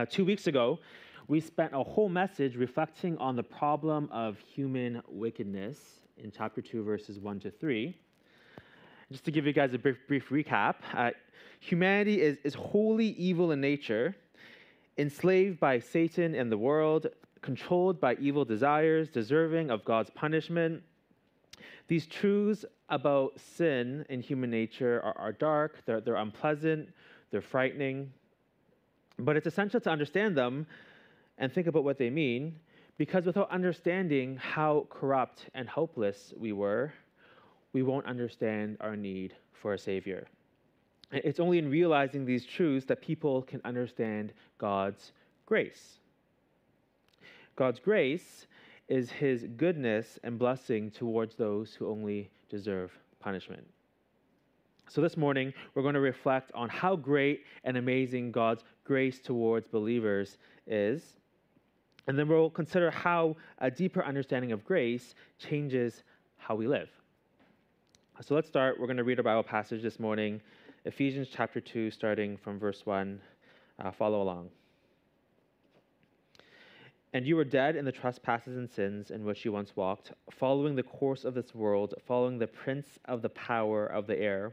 Uh, two weeks ago, we spent a whole message reflecting on the problem of human wickedness in chapter 2, verses 1 to 3. Just to give you guys a brief, brief recap, uh, humanity is, is wholly evil in nature, enslaved by Satan and the world, controlled by evil desires, deserving of God's punishment. These truths about sin in human nature are, are dark, they're, they're unpleasant, they're frightening. But it's essential to understand them and think about what they mean, because without understanding how corrupt and hopeless we were, we won't understand our need for a Savior. It's only in realizing these truths that people can understand God's grace. God's grace is His goodness and blessing towards those who only deserve punishment. So, this morning, we're going to reflect on how great and amazing God's grace towards believers is. And then we'll consider how a deeper understanding of grace changes how we live. So, let's start. We're going to read a Bible passage this morning, Ephesians chapter 2, starting from verse 1. Uh, follow along. And you were dead in the trespasses and sins in which you once walked, following the course of this world, following the prince of the power of the air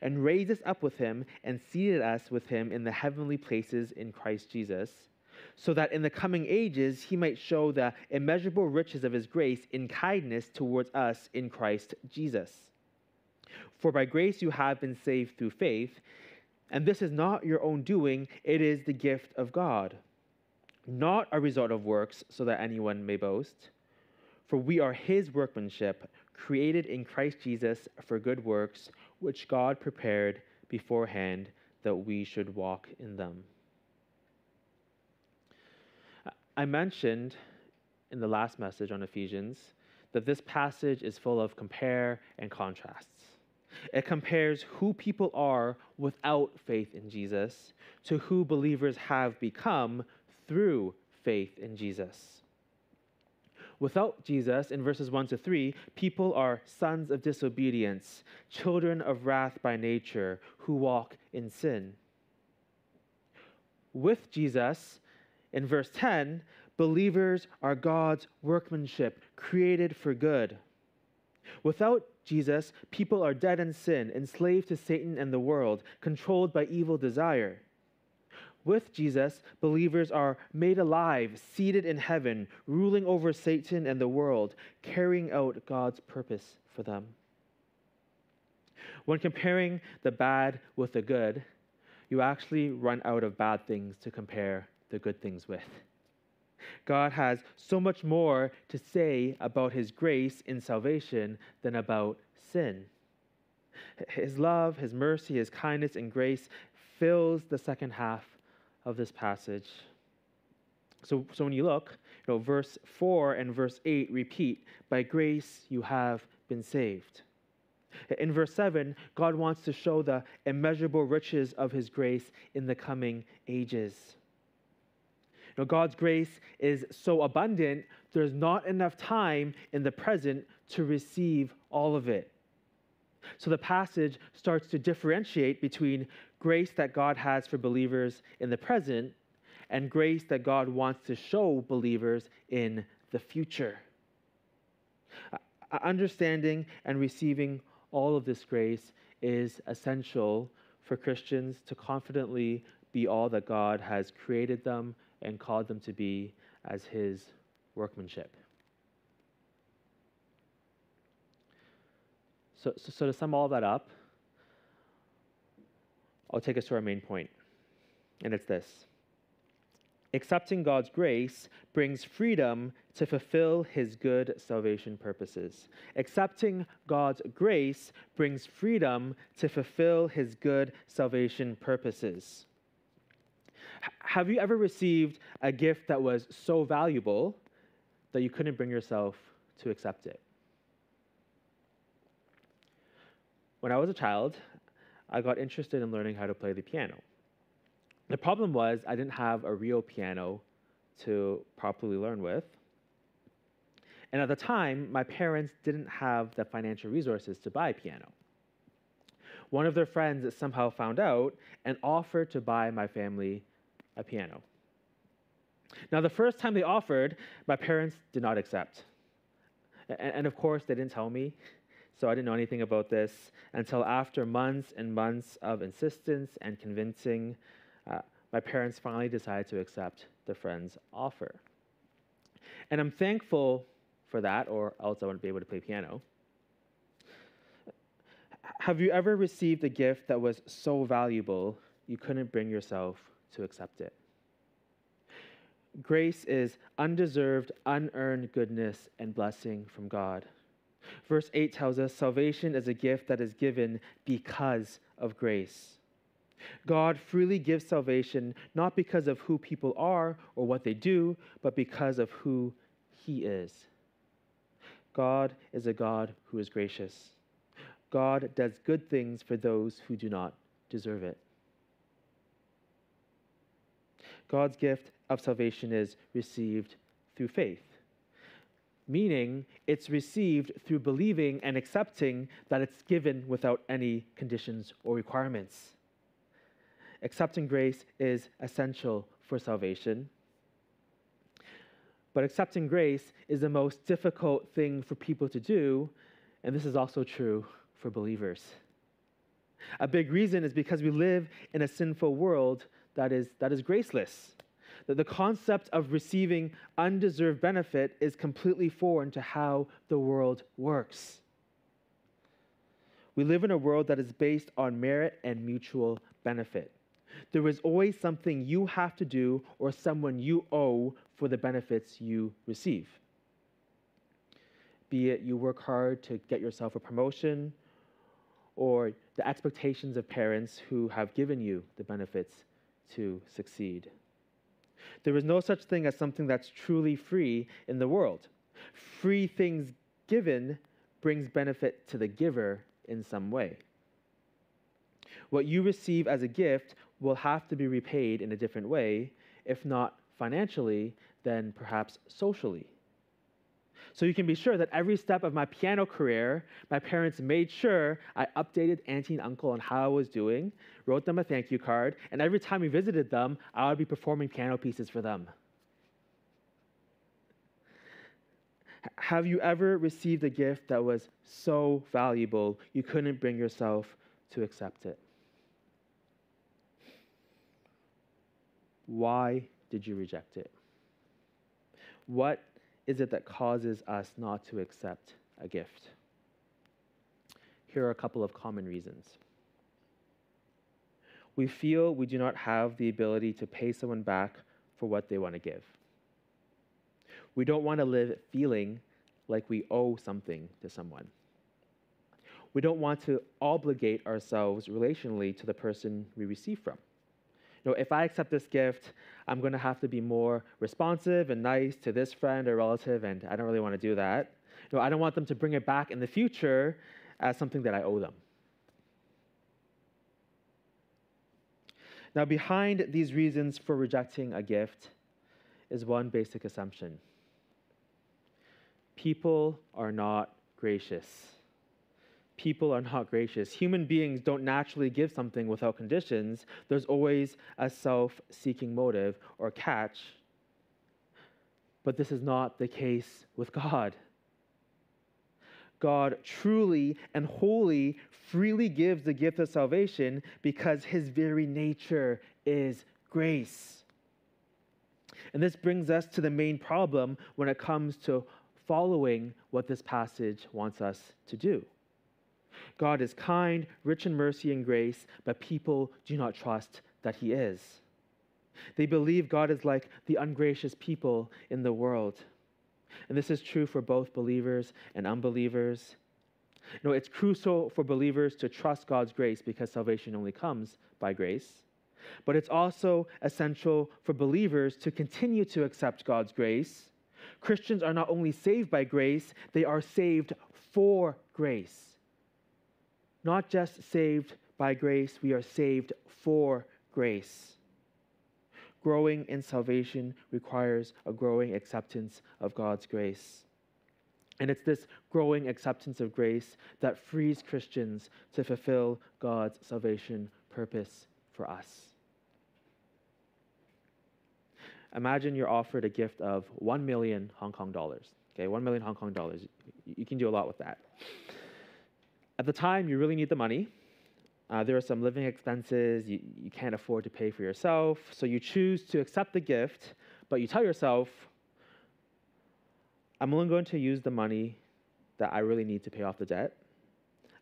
and raised us up with him and seated us with him in the heavenly places in Christ Jesus, so that in the coming ages he might show the immeasurable riches of his grace in kindness towards us in Christ Jesus. For by grace you have been saved through faith, and this is not your own doing, it is the gift of God, not a result of works, so that anyone may boast. For we are his workmanship, created in Christ Jesus for good works which God prepared beforehand that we should walk in them. I mentioned in the last message on Ephesians that this passage is full of compare and contrasts. It compares who people are without faith in Jesus to who believers have become through faith in Jesus. Without Jesus, in verses 1 to 3, people are sons of disobedience, children of wrath by nature, who walk in sin. With Jesus, in verse 10, believers are God's workmanship, created for good. Without Jesus, people are dead in sin, enslaved to Satan and the world, controlled by evil desire. With Jesus, believers are made alive, seated in heaven, ruling over Satan and the world, carrying out God's purpose for them. When comparing the bad with the good, you actually run out of bad things to compare the good things with. God has so much more to say about his grace in salvation than about sin. His love, his mercy, his kindness, and grace fills the second half of this passage. So, so when you look, you know, verse 4 and verse 8 repeat, by grace you have been saved. In verse 7, God wants to show the immeasurable riches of his grace in the coming ages. Know, God's grace is so abundant, there's not enough time in the present to receive all of it. So the passage starts to differentiate between grace that God has for believers in the present and grace that God wants to show believers in the future. Understanding and receiving all of this grace is essential for Christians to confidently be all that God has created them and called them to be as His workmanship. So, so, so to sum all that up, I'll take us to our main point, and it's this Accepting God's grace brings freedom to fulfill his good salvation purposes. Accepting God's grace brings freedom to fulfill his good salvation purposes. Have you ever received a gift that was so valuable that you couldn't bring yourself to accept it? When I was a child, I got interested in learning how to play the piano. The problem was I didn't have a real piano to properly learn with. And at the time, my parents didn't have the financial resources to buy a piano. One of their friends somehow found out and offered to buy my family a piano. Now, the first time they offered, my parents did not accept. And, of course, they didn't tell me, so I didn't know anything about this until after months and months of insistence and convincing, uh, my parents finally decided to accept the friend's offer. And I'm thankful for that, or else I wouldn't be able to play piano. Have you ever received a gift that was so valuable you couldn't bring yourself to accept it? Grace is undeserved, unearned goodness and blessing from God. Verse 8 tells us salvation is a gift that is given because of grace. God freely gives salvation not because of who people are or what they do, but because of who He is. God is a God who is gracious. God does good things for those who do not deserve it. God's gift of salvation is received through faith, meaning it's received through believing and accepting that it's given without any conditions or requirements. Accepting grace is essential for salvation. But accepting grace is the most difficult thing for people to do, and this is also true for believers. A big reason is because we live in a sinful world that is, that is graceless. That the concept of receiving undeserved benefit is completely foreign to how the world works. We live in a world that is based on merit and mutual benefit. There is always something you have to do or someone you owe for the benefits you receive. Be it you work hard to get yourself a promotion, or the expectations of parents who have given you the benefits to succeed. There is no such thing as something that's truly free in the world. Free things given brings benefit to the giver in some way. What you receive as a gift will have to be repaid in a different way, if not financially, then perhaps socially. So you can be sure that every step of my piano career, my parents made sure I updated auntie and uncle on how I was doing, wrote them a thank you card, and every time we visited them, I would be performing piano pieces for them. Have you ever received a gift that was so valuable you couldn't bring yourself to accept it? Why did you reject it? What is it that causes us not to accept a gift? Here are a couple of common reasons. We feel we do not have the ability to pay someone back for what they want to give. We don't want to live feeling like we owe something to someone. We don't want to obligate ourselves relationally to the person we receive from you know, if I accept this gift, I'm going to have to be more responsive and nice to this friend or relative, and I don't really want to do that. You know, I don't want them to bring it back in the future as something that I owe them. Now, behind these reasons for rejecting a gift is one basic assumption people are not gracious people are not gracious. Human beings don't naturally give something without conditions. There's always a self seeking motive or catch. But this is not the case with God. God truly and wholly freely gives the gift of salvation because his very nature is grace. And this brings us to the main problem when it comes to following what this passage wants us to do. God is kind, rich in mercy and grace, but people do not trust that He is. They believe God is like the ungracious people in the world. And this is true for both believers and unbelievers. No, it's crucial for believers to trust God's grace because salvation only comes by grace. but it's also essential for believers to continue to accept God's grace. Christians are not only saved by grace, they are saved for grace. Not just saved by grace, we are saved for grace. Growing in salvation requires a growing acceptance of God's grace. And it's this growing acceptance of grace that frees Christians to fulfill God's salvation purpose for us. Imagine you're offered a gift of 1 million Hong Kong dollars. Okay, 1 million Hong Kong dollars. You can do a lot with that. At the time, you really need the money. Uh, there are some living expenses you, you can't afford to pay for yourself. So you choose to accept the gift, but you tell yourself, I'm only going to use the money that I really need to pay off the debt.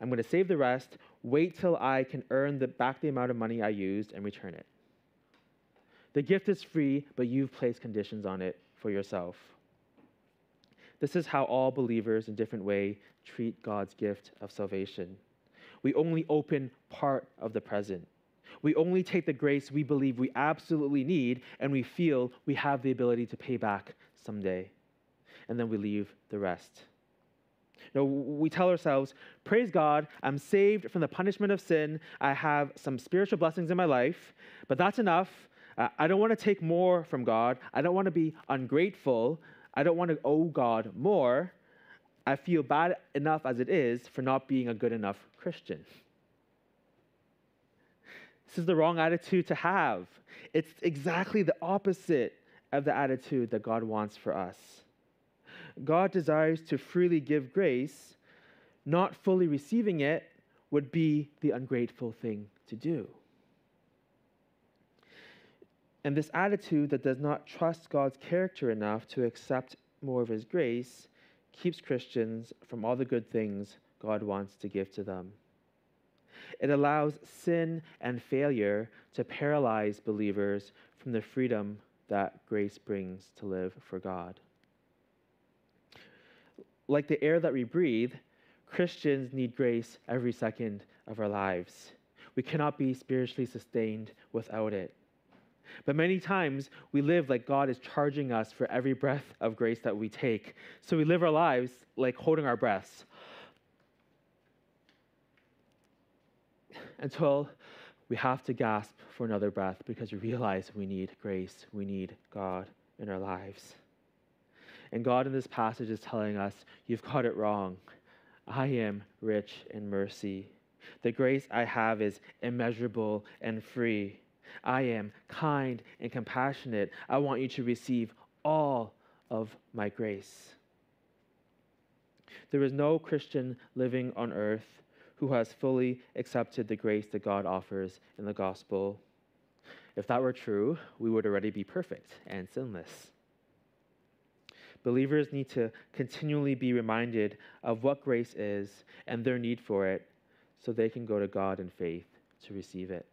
I'm going to save the rest, wait till I can earn the, back the amount of money I used, and return it. The gift is free, but you've placed conditions on it for yourself. This is how all believers in different way treat God's gift of salvation. We only open part of the present. We only take the grace we believe we absolutely need and we feel we have the ability to pay back someday. And then we leave the rest. No, we tell ourselves, Praise God, I'm saved from the punishment of sin. I have some spiritual blessings in my life, but that's enough. Uh, I don't want to take more from God. I don't want to be ungrateful. I don't want to owe God more. I feel bad enough as it is for not being a good enough Christian. This is the wrong attitude to have. It's exactly the opposite of the attitude that God wants for us. God desires to freely give grace, not fully receiving it would be the ungrateful thing to do. And this attitude that does not trust God's character enough to accept more of His grace keeps Christians from all the good things God wants to give to them. It allows sin and failure to paralyze believers from the freedom that grace brings to live for God. Like the air that we breathe, Christians need grace every second of our lives. We cannot be spiritually sustained without it. But many times we live like God is charging us for every breath of grace that we take. So we live our lives like holding our breaths until we have to gasp for another breath because we realize we need grace, we need God in our lives. And God in this passage is telling us, You've got it wrong. I am rich in mercy. The grace I have is immeasurable and free. I am kind and compassionate. I want you to receive all of my grace. There is no Christian living on earth who has fully accepted the grace that God offers in the gospel. If that were true, we would already be perfect and sinless. Believers need to continually be reminded of what grace is and their need for it so they can go to God in faith to receive it.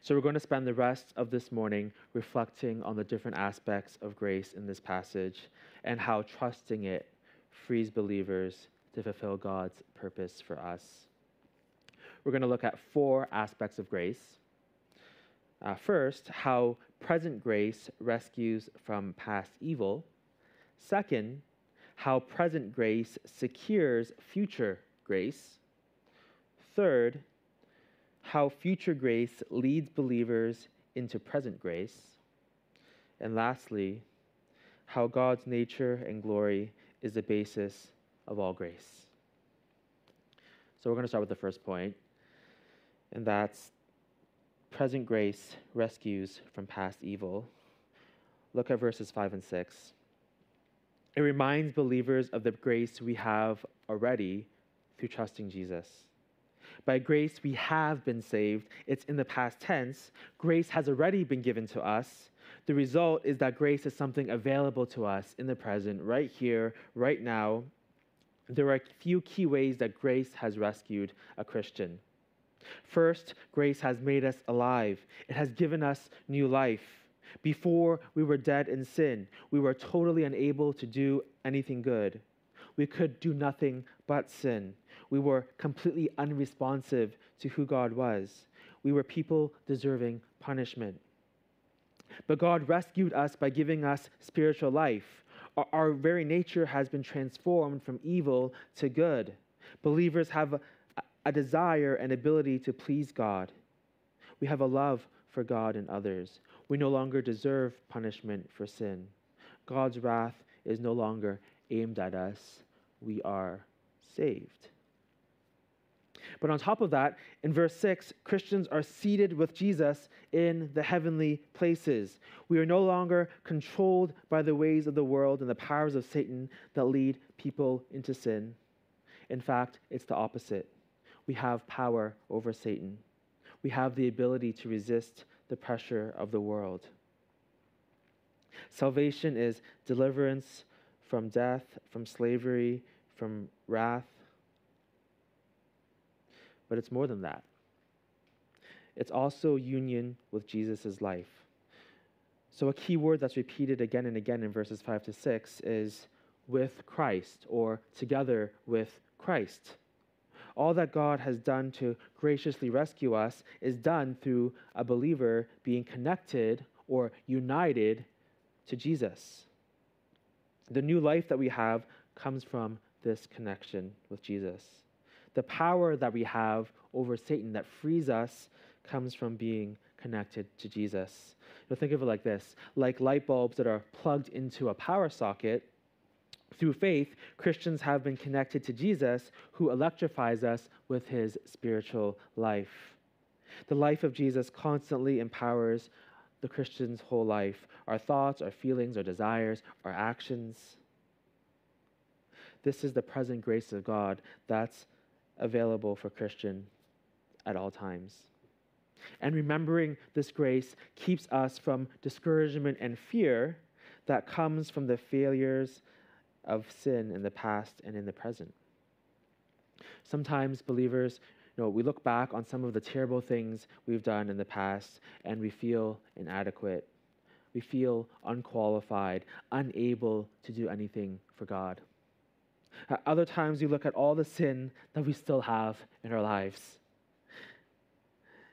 So, we're going to spend the rest of this morning reflecting on the different aspects of grace in this passage and how trusting it frees believers to fulfill God's purpose for us. We're going to look at four aspects of grace. Uh, first, how present grace rescues from past evil. Second, how present grace secures future grace. Third, how future grace leads believers into present grace. And lastly, how God's nature and glory is the basis of all grace. So we're going to start with the first point, and that's present grace rescues from past evil. Look at verses 5 and 6. It reminds believers of the grace we have already through trusting Jesus. By grace, we have been saved. It's in the past tense. Grace has already been given to us. The result is that grace is something available to us in the present, right here, right now. There are a few key ways that grace has rescued a Christian. First, grace has made us alive, it has given us new life. Before we were dead in sin, we were totally unable to do anything good. We could do nothing but sin. We were completely unresponsive to who God was. we were people deserving punishment. But God rescued us by giving us spiritual life. Our, our very nature has been transformed from evil to good. Believers have a, a desire and ability to please God. We have a love for God and others. We no longer deserve punishment for sin. God's wrath is no longer aimed at us. We are saved. But on top of that, in verse 6, Christians are seated with Jesus in the heavenly places. We are no longer controlled by the ways of the world and the powers of Satan that lead people into sin. In fact, it's the opposite. We have power over Satan, we have the ability to resist the pressure of the world. Salvation is deliverance from death, from slavery, from wrath, but it's more than that. It's also union with Jesus' life. So, a key word that's repeated again and again in verses 5 to 6 is with Christ or together with Christ. All that God has done to graciously rescue us is done through a believer being connected or united to Jesus. The new life that we have comes from this connection with Jesus the power that we have over Satan that frees us comes from being connected to Jesus. You'll think of it like this like light bulbs that are plugged into a power socket. Through faith, Christians have been connected to Jesus, who electrifies us with his spiritual life. The life of Jesus constantly empowers the Christian's whole life our thoughts, our feelings, our desires, our actions. This is the present grace of God that's available for Christian at all times. And remembering this grace keeps us from discouragement and fear that comes from the failures of sin in the past and in the present. Sometimes believers, you know, we look back on some of the terrible things we've done in the past and we feel inadequate. We feel unqualified, unable to do anything for God. At other times, we look at all the sin that we still have in our lives.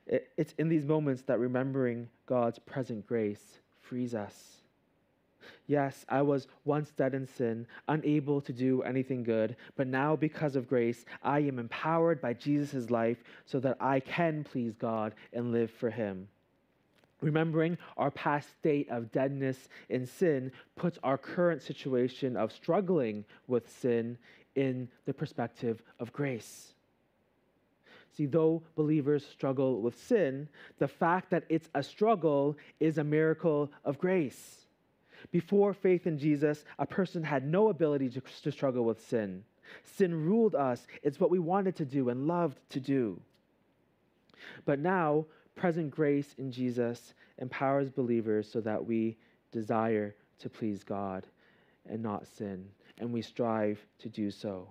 It's in these moments that remembering God's present grace frees us. Yes, I was once dead in sin, unable to do anything good, but now because of grace, I am empowered by Jesus' life so that I can please God and live for Him. Remembering our past state of deadness in sin puts our current situation of struggling with sin in the perspective of grace. See, though believers struggle with sin, the fact that it's a struggle is a miracle of grace. Before faith in Jesus, a person had no ability to, to struggle with sin. Sin ruled us, it's what we wanted to do and loved to do. But now, present grace in Jesus empowers believers so that we desire to please God and not sin, and we strive to do so.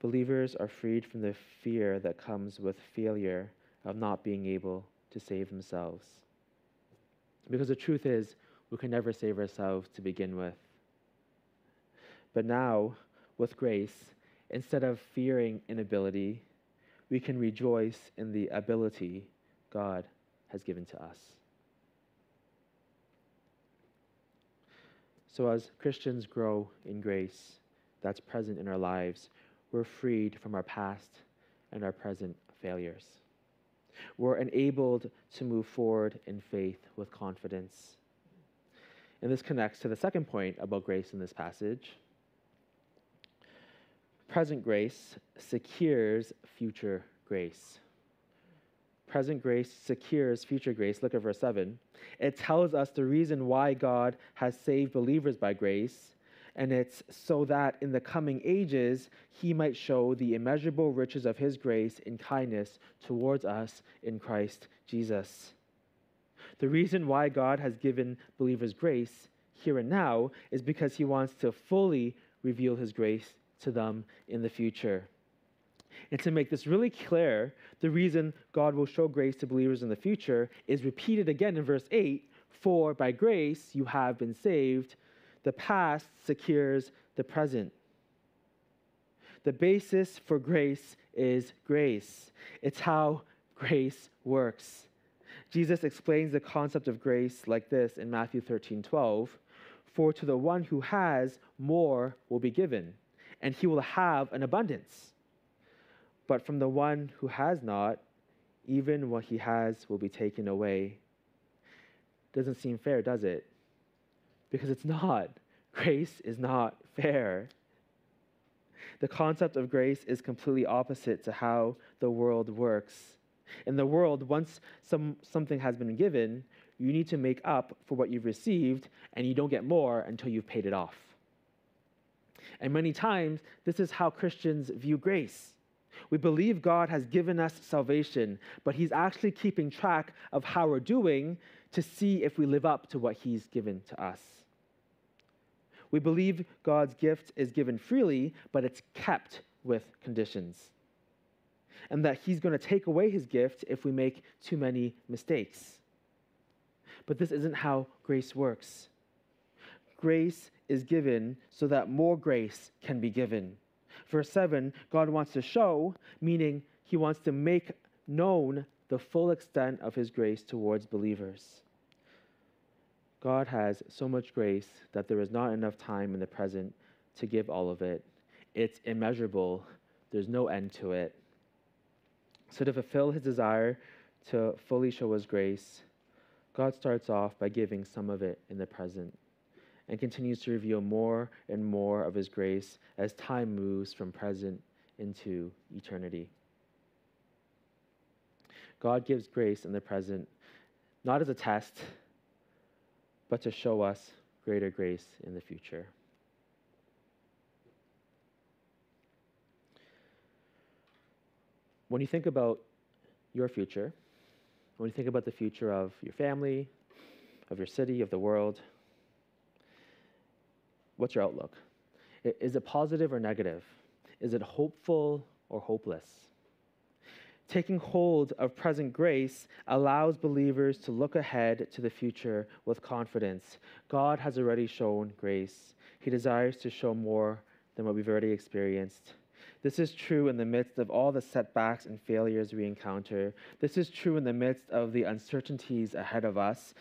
Believers are freed from the fear that comes with failure of not being able to save themselves. Because the truth is, we can never save ourselves to begin with. But now, with grace, instead of fearing inability, we can rejoice in the ability God has given to us. So, as Christians grow in grace that's present in our lives, we're freed from our past and our present failures. We're enabled to move forward in faith with confidence. And this connects to the second point about grace in this passage present grace secures future grace. Present grace secures future grace. Look at verse 7. It tells us the reason why God has saved believers by grace, and it's so that in the coming ages he might show the immeasurable riches of his grace in kindness towards us in Christ Jesus. The reason why God has given believers grace here and now is because he wants to fully reveal his grace to them in the future. And to make this really clear, the reason God will show grace to believers in the future is repeated again in verse 8 For by grace you have been saved. The past secures the present. The basis for grace is grace. It's how grace works. Jesus explains the concept of grace like this in Matthew 13 12. For to the one who has, more will be given, and he will have an abundance. But from the one who has not, even what he has will be taken away. Doesn't seem fair, does it? Because it's not. Grace is not fair. The concept of grace is completely opposite to how the world works. In the world, once some, something has been given, you need to make up for what you've received, and you don't get more until you've paid it off. And many times, this is how Christians view grace. We believe God has given us salvation, but He's actually keeping track of how we're doing to see if we live up to what He's given to us. We believe God's gift is given freely, but it's kept with conditions. And that He's going to take away His gift if we make too many mistakes. But this isn't how grace works. Grace is given so that more grace can be given. Verse 7 God wants to show, meaning He wants to make known the full extent of His grace towards believers. God has so much grace that there is not enough time in the present to give all of it. It's immeasurable, there's no end to it. So, to fulfill his desire to fully show his grace, God starts off by giving some of it in the present and continues to reveal more and more of his grace as time moves from present into eternity. God gives grace in the present, not as a test but to show us greater grace in the future. When you think about your future, when you think about the future of your family, of your city, of the world, what's your outlook? Is it positive or negative? Is it hopeful or hopeless? Taking hold of present grace allows believers to look ahead to the future with confidence. God has already shown grace. He desires to show more than what we've already experienced. This is true in the midst of all the setbacks and failures we encounter. This is true in the midst of the uncertainties ahead of us.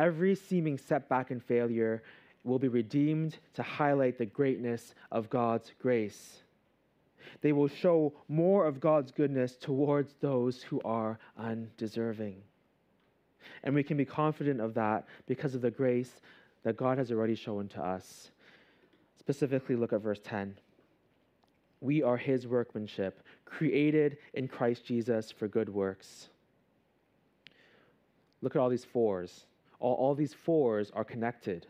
Every seeming setback and failure will be redeemed to highlight the greatness of God's grace they will show more of God's goodness towards those who are undeserving. And we can be confident of that because of the grace that God has already shown to us. Specifically, look at verse 10. We are his workmanship, created in Christ Jesus for good works. Look at all these fours. All, all these fours are connected.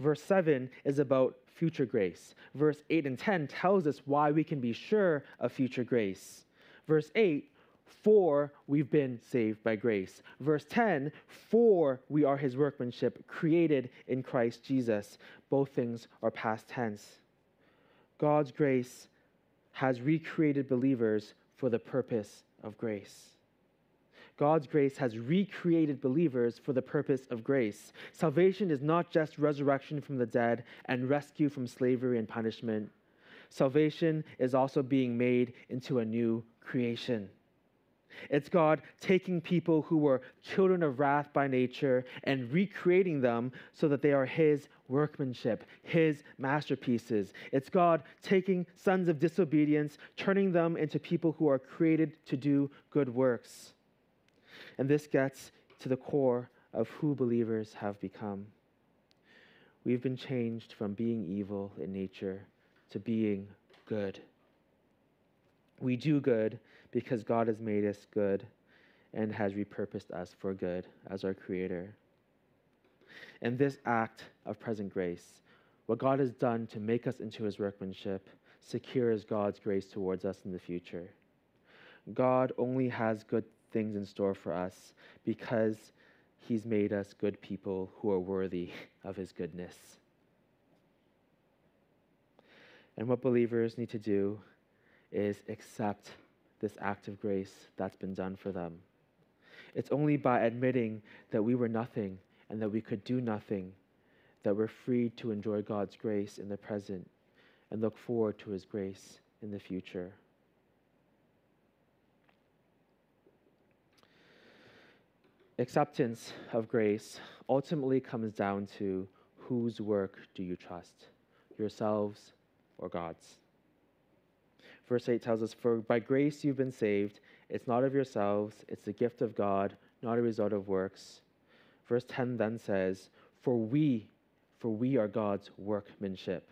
Verse 7 is about future grace. Verse 8 and 10 tells us why we can be sure of future grace. Verse 8, for we've been saved by grace. Verse 10, for we are his workmanship, created in Christ Jesus. Both things are past tense. God's grace has recreated believers for the purpose of grace. God's grace has recreated believers for the purpose of grace. Salvation is not just resurrection from the dead and rescue from slavery and punishment. Salvation is also being made into a new creation. It's God taking people who were children of wrath by nature and recreating them so that they are His workmanship, His masterpieces. It's God taking sons of disobedience, turning them into people who are created to do good works. And this gets to the core of who believers have become. We've been changed from being evil in nature to being good. We do good because God has made us good and has repurposed us for good as our Creator. And this act of present grace, what God has done to make us into His workmanship, secures God's grace towards us in the future. God only has good things in store for us because He's made us good people who are worthy of His goodness. And what believers need to do is accept this act of grace that's been done for them. It's only by admitting that we were nothing and that we could do nothing that we're free to enjoy God's grace in the present and look forward to His grace in the future. Acceptance of grace ultimately comes down to whose work do you trust, yourselves or God's? Verse 8 tells us, For by grace you've been saved. It's not of yourselves, it's the gift of God, not a result of works. Verse 10 then says, For we, for we are God's workmanship.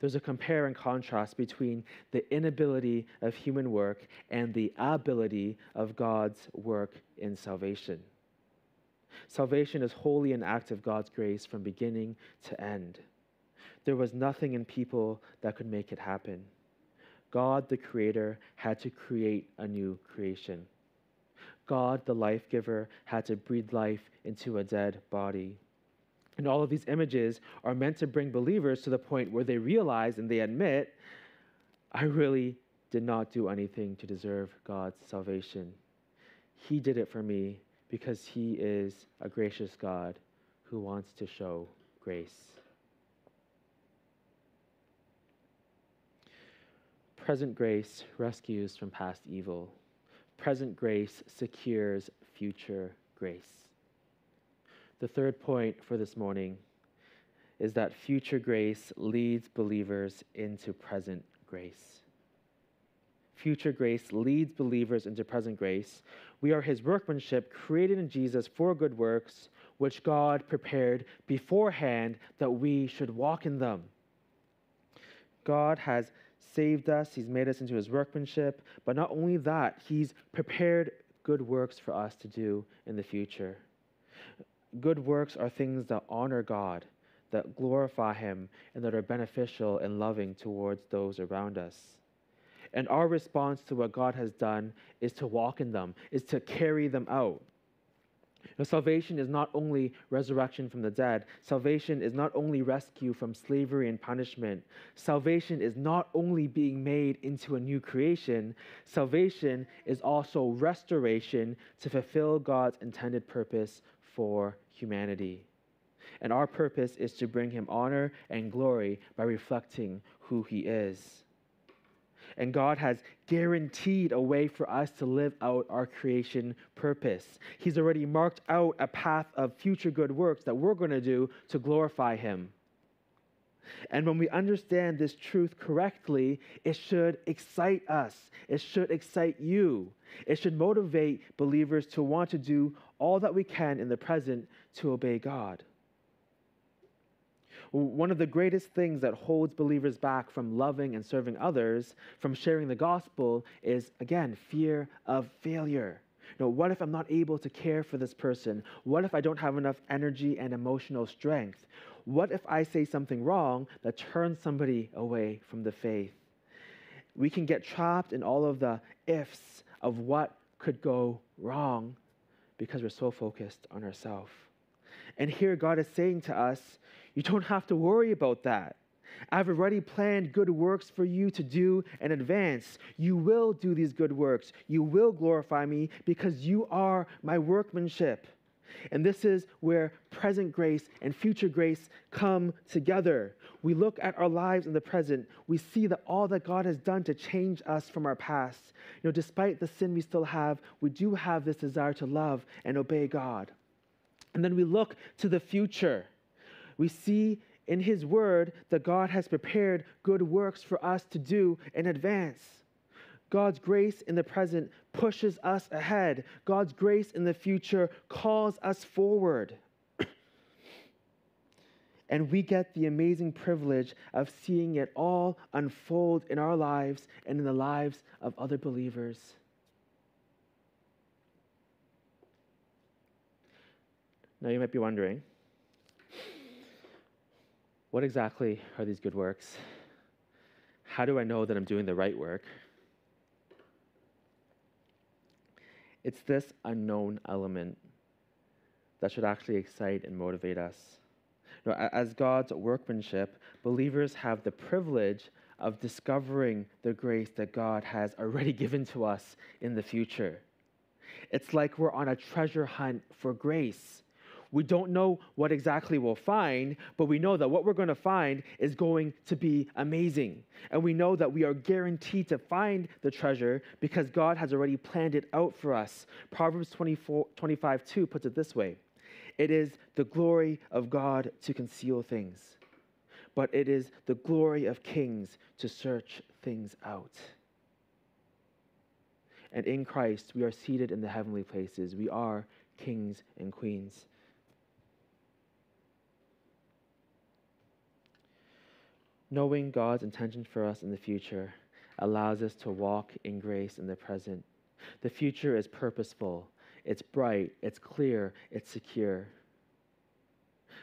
There's a compare and contrast between the inability of human work and the ability of God's work in salvation. Salvation is wholly an act of God's grace from beginning to end. There was nothing in people that could make it happen. God, the Creator, had to create a new creation. God, the life giver, had to breathe life into a dead body. And all of these images are meant to bring believers to the point where they realize and they admit, I really did not do anything to deserve God's salvation. He did it for me because He is a gracious God who wants to show grace. Present grace rescues from past evil. Present grace secures future grace. The third point for this morning is that future grace leads believers into present grace. Future grace leads believers into present grace. We are his workmanship, created in Jesus for good works, which God prepared beforehand that we should walk in them. God has saved us, he's made us into his workmanship, but not only that, he's prepared good works for us to do in the future. Good works are things that honor God, that glorify Him, and that are beneficial and loving towards those around us. And our response to what God has done is to walk in them, is to carry them out. Now, salvation is not only resurrection from the dead. Salvation is not only rescue from slavery and punishment. Salvation is not only being made into a new creation. Salvation is also restoration to fulfill God's intended purpose for humanity. And our purpose is to bring him honor and glory by reflecting who he is. And God has guaranteed a way for us to live out our creation purpose. He's already marked out a path of future good works that we're going to do to glorify Him. And when we understand this truth correctly, it should excite us. It should excite you. It should motivate believers to want to do all that we can in the present to obey God. One of the greatest things that holds believers back from loving and serving others, from sharing the gospel, is again, fear of failure. You know, what if I'm not able to care for this person? What if I don't have enough energy and emotional strength? What if I say something wrong that turns somebody away from the faith? We can get trapped in all of the ifs of what could go wrong because we're so focused on ourselves. And here God is saying to us, you don't have to worry about that. I've already planned good works for you to do in advance. You will do these good works. You will glorify me because you are my workmanship. And this is where present grace and future grace come together. We look at our lives in the present, we see that all that God has done to change us from our past. You know, despite the sin we still have, we do have this desire to love and obey God. And then we look to the future. We see in His Word that God has prepared good works for us to do in advance. God's grace in the present pushes us ahead. God's grace in the future calls us forward. and we get the amazing privilege of seeing it all unfold in our lives and in the lives of other believers. Now, you might be wondering what exactly are these good works? How do I know that I'm doing the right work? It's this unknown element that should actually excite and motivate us. You know, as God's workmanship, believers have the privilege of discovering the grace that God has already given to us in the future. It's like we're on a treasure hunt for grace. We don't know what exactly we'll find, but we know that what we're going to find is going to be amazing. And we know that we are guaranteed to find the treasure because God has already planned it out for us. Proverbs 24, 25 2 puts it this way It is the glory of God to conceal things, but it is the glory of kings to search things out. And in Christ, we are seated in the heavenly places. We are kings and queens. Knowing God's intention for us in the future allows us to walk in grace in the present. The future is purposeful, it's bright, it's clear, it's secure.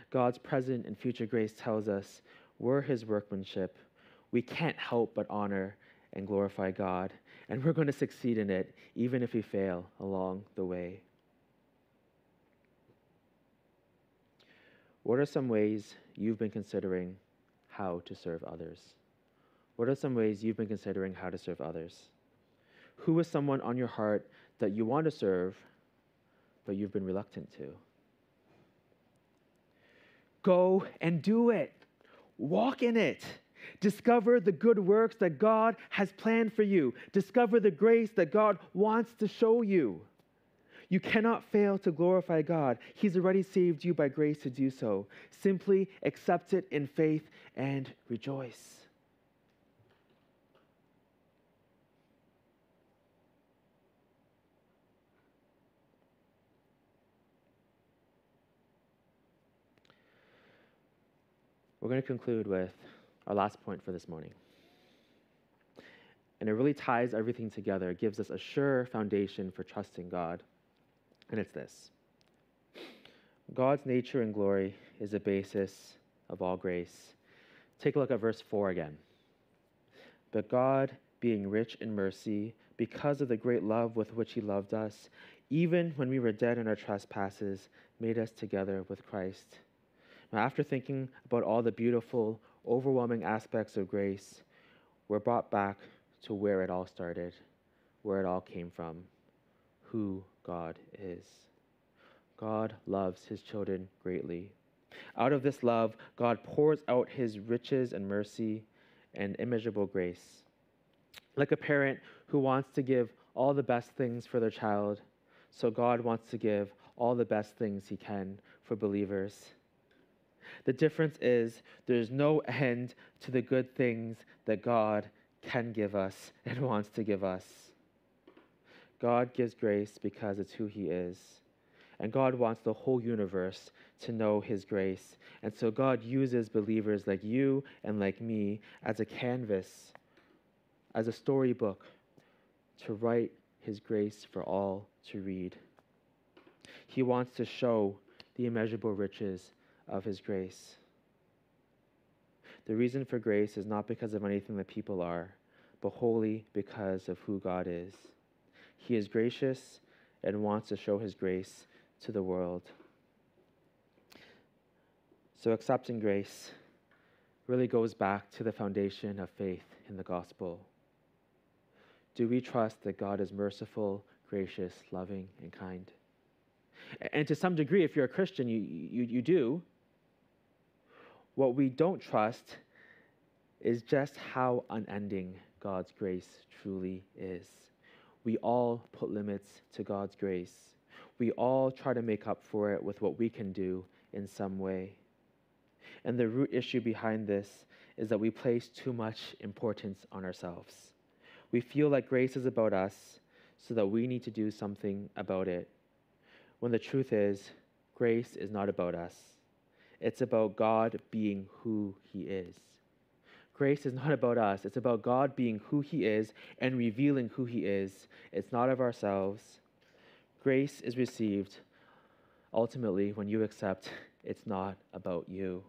God's present and future grace tells us we're His workmanship. We can't help but honor and glorify God, and we're going to succeed in it even if we fail along the way. What are some ways you've been considering how to serve others? What are some ways you've been considering how to serve others? Who is someone on your heart that you want to serve, but you've been reluctant to? Go and do it. Walk in it. Discover the good works that God has planned for you. Discover the grace that God wants to show you. You cannot fail to glorify God. He's already saved you by grace to do so. Simply accept it in faith and rejoice. We're going to conclude with our last point for this morning. And it really ties everything together. It gives us a sure foundation for trusting God. And it's this God's nature and glory is the basis of all grace. Take a look at verse 4 again. But God, being rich in mercy, because of the great love with which He loved us, even when we were dead in our trespasses, made us together with Christ. Now, after thinking about all the beautiful, overwhelming aspects of grace, we're brought back to where it all started, where it all came from, who God is. God loves his children greatly. Out of this love, God pours out his riches and mercy and immeasurable grace. Like a parent who wants to give all the best things for their child, so God wants to give all the best things he can for believers. The difference is there's no end to the good things that God can give us and wants to give us. God gives grace because it's who He is. And God wants the whole universe to know His grace. And so God uses believers like you and like me as a canvas, as a storybook, to write His grace for all to read. He wants to show the immeasurable riches of His grace. The reason for grace is not because of anything that people are, but wholly because of who God is. He is gracious and wants to show His grace to the world. So, accepting grace really goes back to the foundation of faith in the gospel. Do we trust that God is merciful, gracious, loving, and kind? And to some degree, if you're a Christian, you, you, you do. What we don't trust is just how unending God's grace truly is. We all put limits to God's grace. We all try to make up for it with what we can do in some way. And the root issue behind this is that we place too much importance on ourselves. We feel like grace is about us, so that we need to do something about it. When the truth is, grace is not about us, it's about God being who He is. Grace is not about us, it's about God being who He is and revealing who He is. It's not of ourselves. Grace is received ultimately when you accept it's not about you.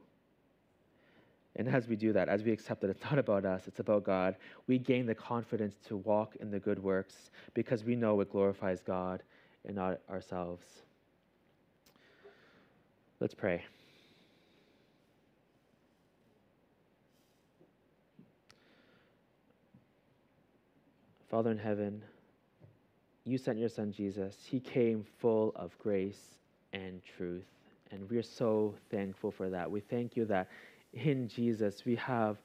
And as we do that, as we accept that it's not about us, it's about God, we gain the confidence to walk in the good works because we know it glorifies God and not ourselves. Let's pray. Father in heaven, you sent your son Jesus. He came full of grace and truth And we're so thankful for that. We thank you that in Jesus we have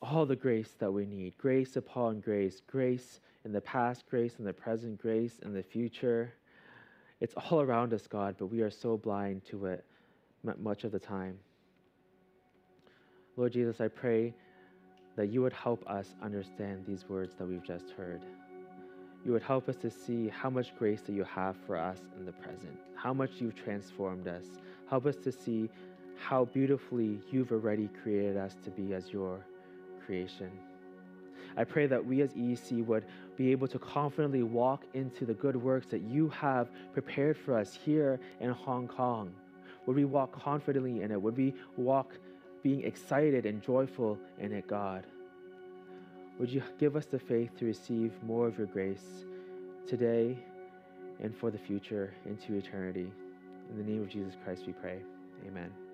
all the grace that we need grace upon grace, grace in the past, grace in the present, grace in the future. It's all around us, God, but we are so blind to it much of the time. Lord Jesus, I pray that you would help us understand these words that we've just heard. You would help us to see how much grace that you have for us in the present, how much you've transformed us. Help us to see how beautifully you've already created us to be as your creation. I pray that we as EEC would be able to confidently walk into the good works that you have prepared for us here in Hong Kong. Would we walk confidently in it? Would we walk being excited and joyful in it, God? Would you give us the faith to receive more of your grace today and for the future into eternity? In the name of Jesus Christ, we pray. Amen.